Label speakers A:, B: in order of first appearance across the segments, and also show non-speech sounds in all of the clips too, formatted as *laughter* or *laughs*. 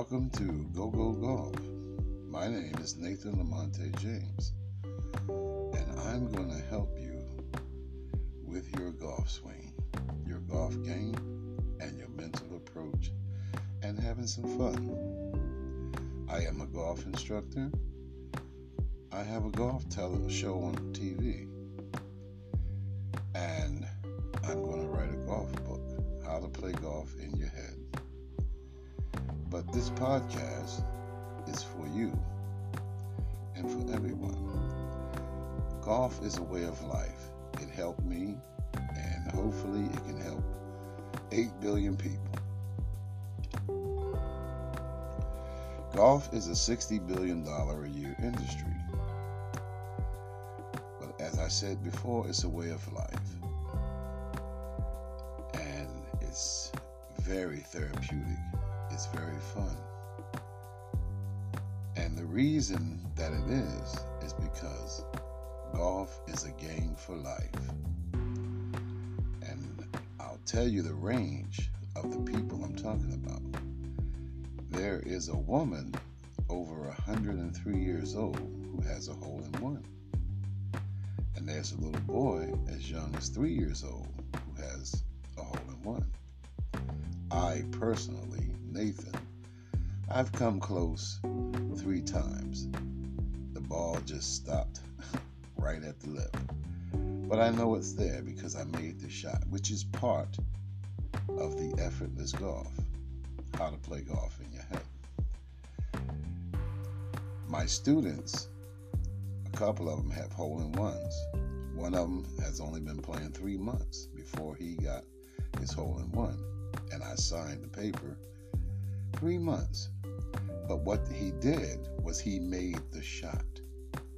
A: Welcome to Go Go Golf. My name is Nathan Lamonte James, and I'm going to help you with your golf swing, your golf game, and your mental approach, and having some fun. I am a golf instructor. I have a golf tele- show on TV, and I'm going to write a golf book, How to Play Golf. But this podcast is for you and for everyone. Golf is a way of life. It helped me, and hopefully, it can help 8 billion people. Golf is a $60 billion a year industry. But as I said before, it's a way of life. And it's very therapeutic it's very fun. And the reason that it is, is because golf is a game for life. And I'll tell you the range of the people I'm talking about. There is a woman over 103 years old who has a hole in one. And there's a little boy as young as three years old who has a hole in one. I personally Nathan, I've come close three times. The ball just stopped *laughs* right at the lip. But I know it's there because I made the shot, which is part of the effortless golf. How to play golf in your head. My students, a couple of them have hole in ones. One of them has only been playing three months before he got his hole in one. And I signed the paper three months. But what he did was he made the shot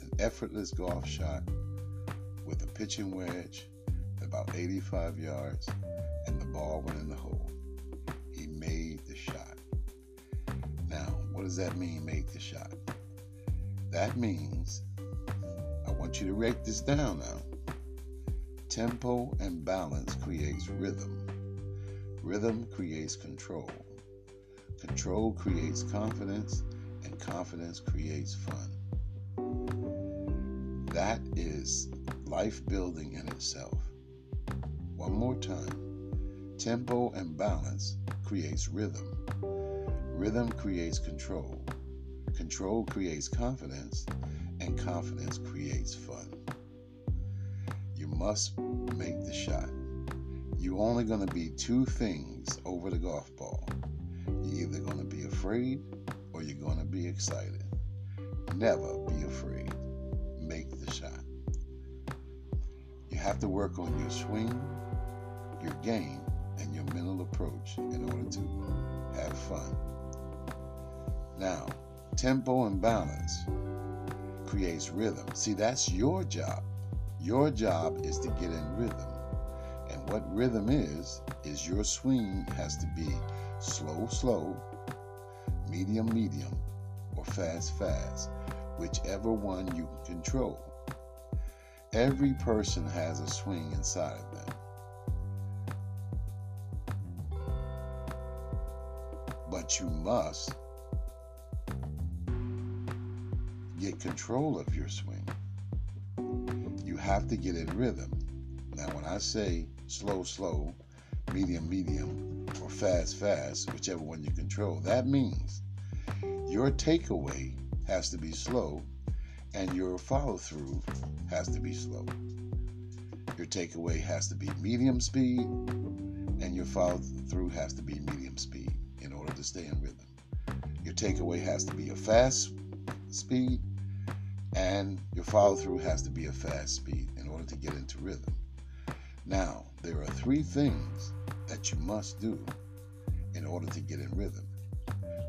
A: an effortless golf shot with a pitching wedge about 85 yards, and the ball went in the hole. He made the shot. Now, what does that mean, make the shot? That means, I want you to write this down now. Tempo and balance creates rhythm. Rhythm creates control. Control creates confidence, and confidence creates fun. That is life building in itself. One more time. Tempo and balance creates rhythm. Rhythm creates control. Control creates confidence, and confidence creates fun. You must make the shot. You're only going to be two things over the golf ball either going to be afraid or you're going to be excited. Never be afraid. Make the shot. You have to work on your swing, your game, and your mental approach in order to have fun. Now, tempo and balance creates rhythm. See, that's your job. Your job is to get in rhythm. And what rhythm is, is your swing has to be slow, slow, medium, medium, or fast, fast, whichever one you can control. Every person has a swing inside of them. But you must get control of your swing. You have to get in rhythm. Now, when I say slow, slow, medium, medium, or fast, fast, whichever one you control. That means your takeaway has to be slow and your follow through has to be slow. Your takeaway has to be medium speed and your follow through has to be medium speed in order to stay in rhythm. Your takeaway has to be a fast speed and your follow through has to be a fast speed in order to get into rhythm. Now, there are three things that you must do in order to get in rhythm.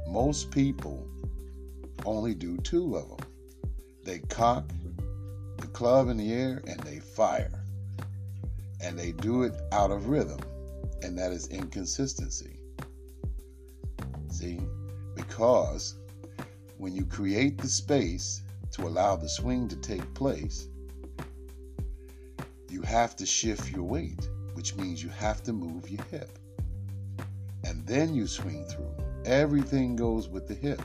A: Most people only do two of them. They cock the club in the air and they fire. And they do it out of rhythm, and that is inconsistency. See? Because when you create the space to allow the swing to take place, you have to shift your weight, which means you have to move your hip. And then you swing through. Everything goes with the hip.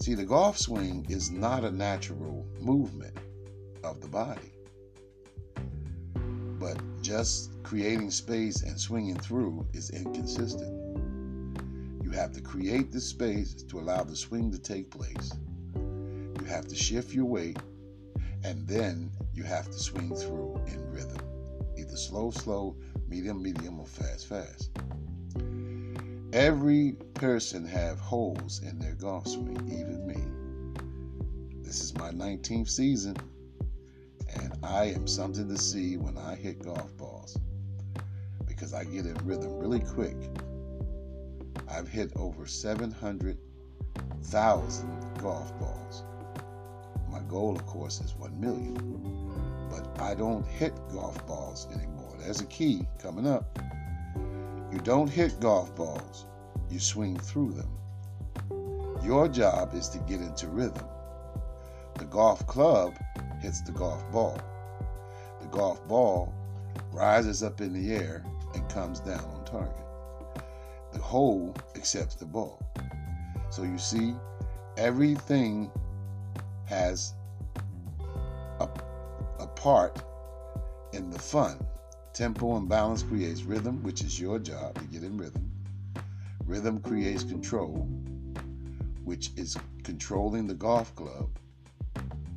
A: See, the golf swing is not a natural movement of the body. But just creating space and swinging through is inconsistent. You have to create the space to allow the swing to take place. You have to shift your weight, and then you have to swing through in rhythm, either slow, slow, medium, medium, or fast, fast. Every person have holes in their golf swing, even me. This is my 19th season, and I am something to see when I hit golf balls because I get in rhythm really quick. I've hit over 700,000 golf balls. My goal, of course, is 1 million, but I don't hit golf balls anymore. There's a key coming up. You don't hit golf balls, you swing through them. Your job is to get into rhythm. The golf club hits the golf ball. The golf ball rises up in the air and comes down on target. The hole accepts the ball. So you see, everything has part in the fun. Tempo and balance creates rhythm, which is your job to get in rhythm. Rhythm creates control, which is controlling the golf club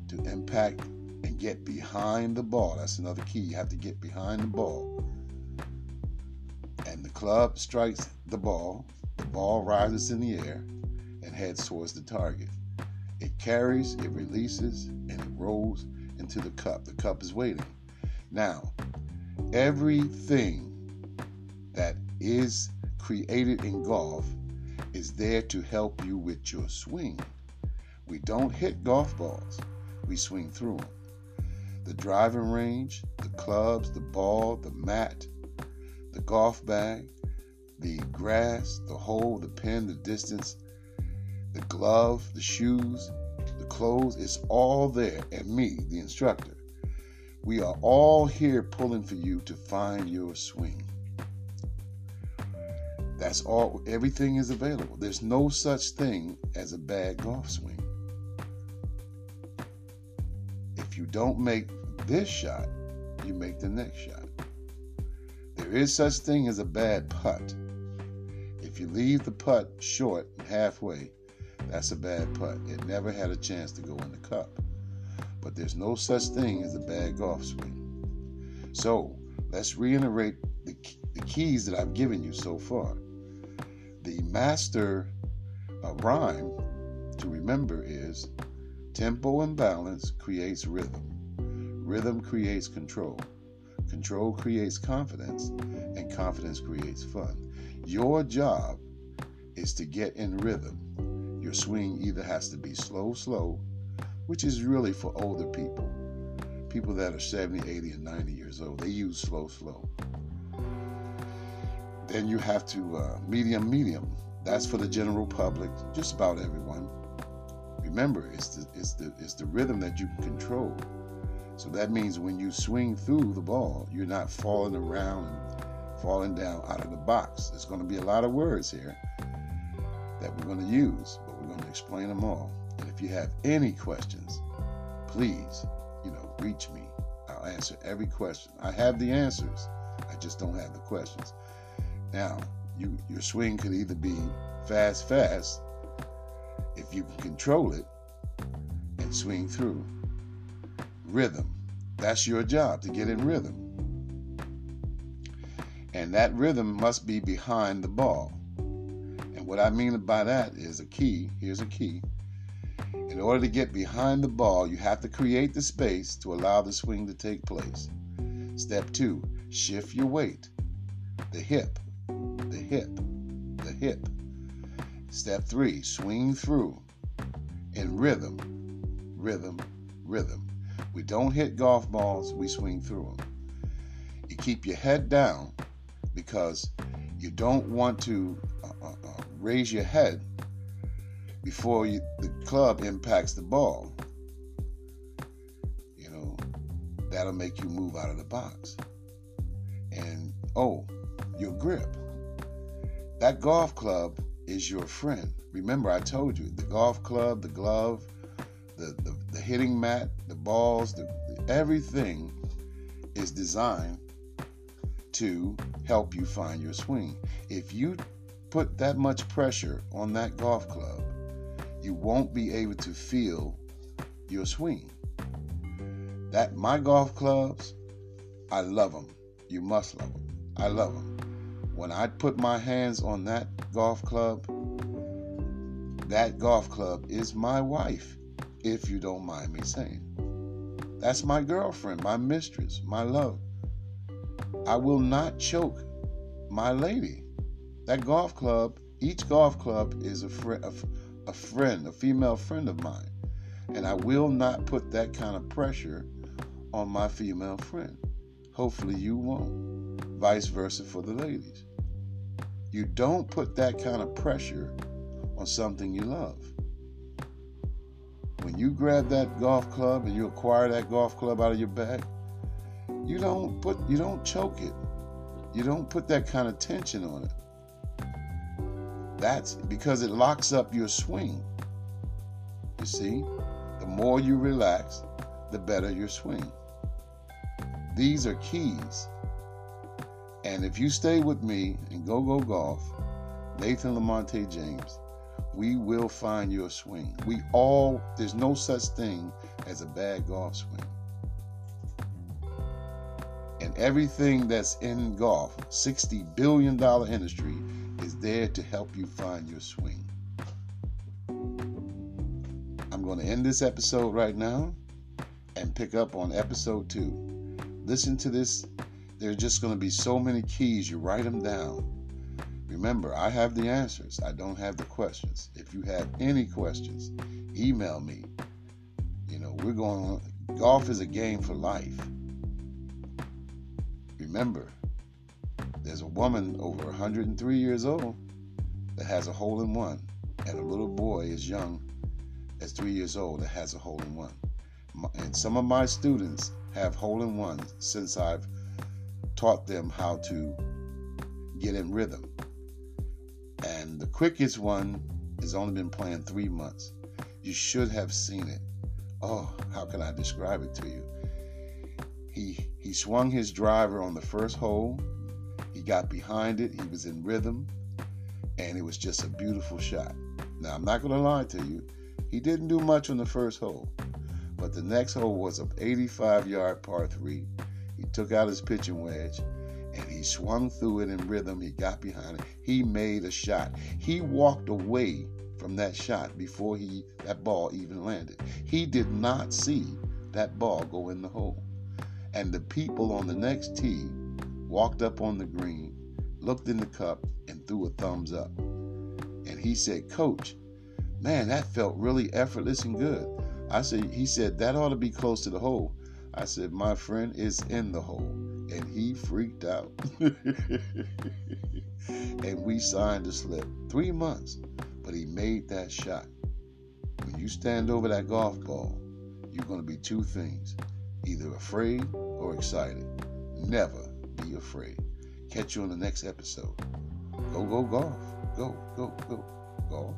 A: to impact and get behind the ball. That's another key. You have to get behind the ball. And the club strikes the ball, the ball rises in the air and heads towards the target. It carries, it releases, and it rolls into the cup. The cup is waiting. Now, everything that is created in golf is there to help you with your swing. We don't hit golf balls, we swing through them. The driving range, the clubs, the ball, the mat, the golf bag, the grass, the hole, the pin, the distance, the glove, the shoes, clothes, it's all there. And me, the instructor, we are all here pulling for you to find your swing. That's all, everything is available. There's no such thing as a bad golf swing. If you don't make this shot, you make the next shot. There is such thing as a bad putt. If you leave the putt short and halfway, that's a bad putt. It never had a chance to go in the cup. But there's no such thing as a bad golf swing. So let's reiterate the, the keys that I've given you so far the master uh, rhyme to remember is tempo and balance creates rhythm. Rhythm creates control. Control creates confidence, and confidence creates fun. Your job is to get in rhythm. Your swing either has to be slow, slow, which is really for older people. People that are 70, 80, and 90 years old, they use slow, slow. Then you have to uh, medium, medium. That's for the general public, just about everyone. Remember, it's the, it's the it's the rhythm that you can control. So that means when you swing through the ball, you're not falling around and falling down out of the box. There's going to be a lot of words here that we're going to use, going to explain them all. And if you have any questions, please, you know, reach me. I'll answer every question. I have the answers. I just don't have the questions. Now, you your swing could either be fast, fast, if you can control it and swing through. Rhythm. That's your job to get in rhythm. And that rhythm must be behind the ball. What I mean by that is a key. Here's a key. In order to get behind the ball, you have to create the space to allow the swing to take place. Step two, shift your weight, the hip, the hip, the hip. Step three, swing through in rhythm, rhythm, rhythm. We don't hit golf balls, we swing through them. You keep your head down because you don't want to raise your head before you, the club impacts the ball. You know, that'll make you move out of the box. And oh, your grip that golf club is your friend. Remember, I told you the golf club, the glove, the, the, the hitting mat, the balls, the, everything is designed to help you find your swing. If you put that much pressure on that golf club, you won't be able to feel your swing. That my golf clubs, I love them. You must love them. I love them. When I put my hands on that golf club, that golf club is my wife, if you don't mind me saying. That's my girlfriend, my mistress, my love. I will not choke my lady. That golf club, each golf club is a friend, a, a friend, a female friend of mine, and I will not put that kind of pressure on my female friend. Hopefully, you won't. Vice versa for the ladies. You don't put that kind of pressure on something you love. When you grab that golf club and you acquire that golf club out of your bag, you don't put you don't choke it. You don't put that kind of tension on it. That's because it locks up your swing. You see, the more you relax, the better your swing. These are keys. And if you stay with me and go go golf, Nathan Lamonte James, we will find your swing. We all there's no such thing as a bad golf swing and everything that's in golf, $60 billion industry, is there to help you find your swing. I'm going to end this episode right now and pick up on episode two. Listen to this. There's just going to be so many keys. You write them down. Remember, I have the answers. I don't have the questions. If you have any questions, email me. You know, we're going. Golf is a game for life. Remember, there's a woman over 103 years old that has a hole in one, and a little boy as young as three years old that has a hole in one. And some of my students have hole in ones since I've taught them how to get in rhythm. And the quickest one has only been playing three months. You should have seen it. Oh, how can I describe it to you? He he swung his driver on the first hole. Got behind it. He was in rhythm, and it was just a beautiful shot. Now I'm not going to lie to you. He didn't do much on the first hole, but the next hole was an 85-yard par three. He took out his pitching wedge and he swung through it in rhythm. He got behind it. He made a shot. He walked away from that shot before he that ball even landed. He did not see that ball go in the hole. And the people on the next tee walked up on the green, looked in the cup, and threw a thumbs up. And he said, Coach, man, that felt really effortless and good. I said, he said, that ought to be close to the hole. I said, my friend is in the hole. And he freaked out. *laughs* and we signed the slip. Three months. But he made that shot. When you stand over that golf ball, you're going to be two things either afraid or excited. Never be afraid. Catch you on the next episode. Go, go, golf. Go, go, go, golf.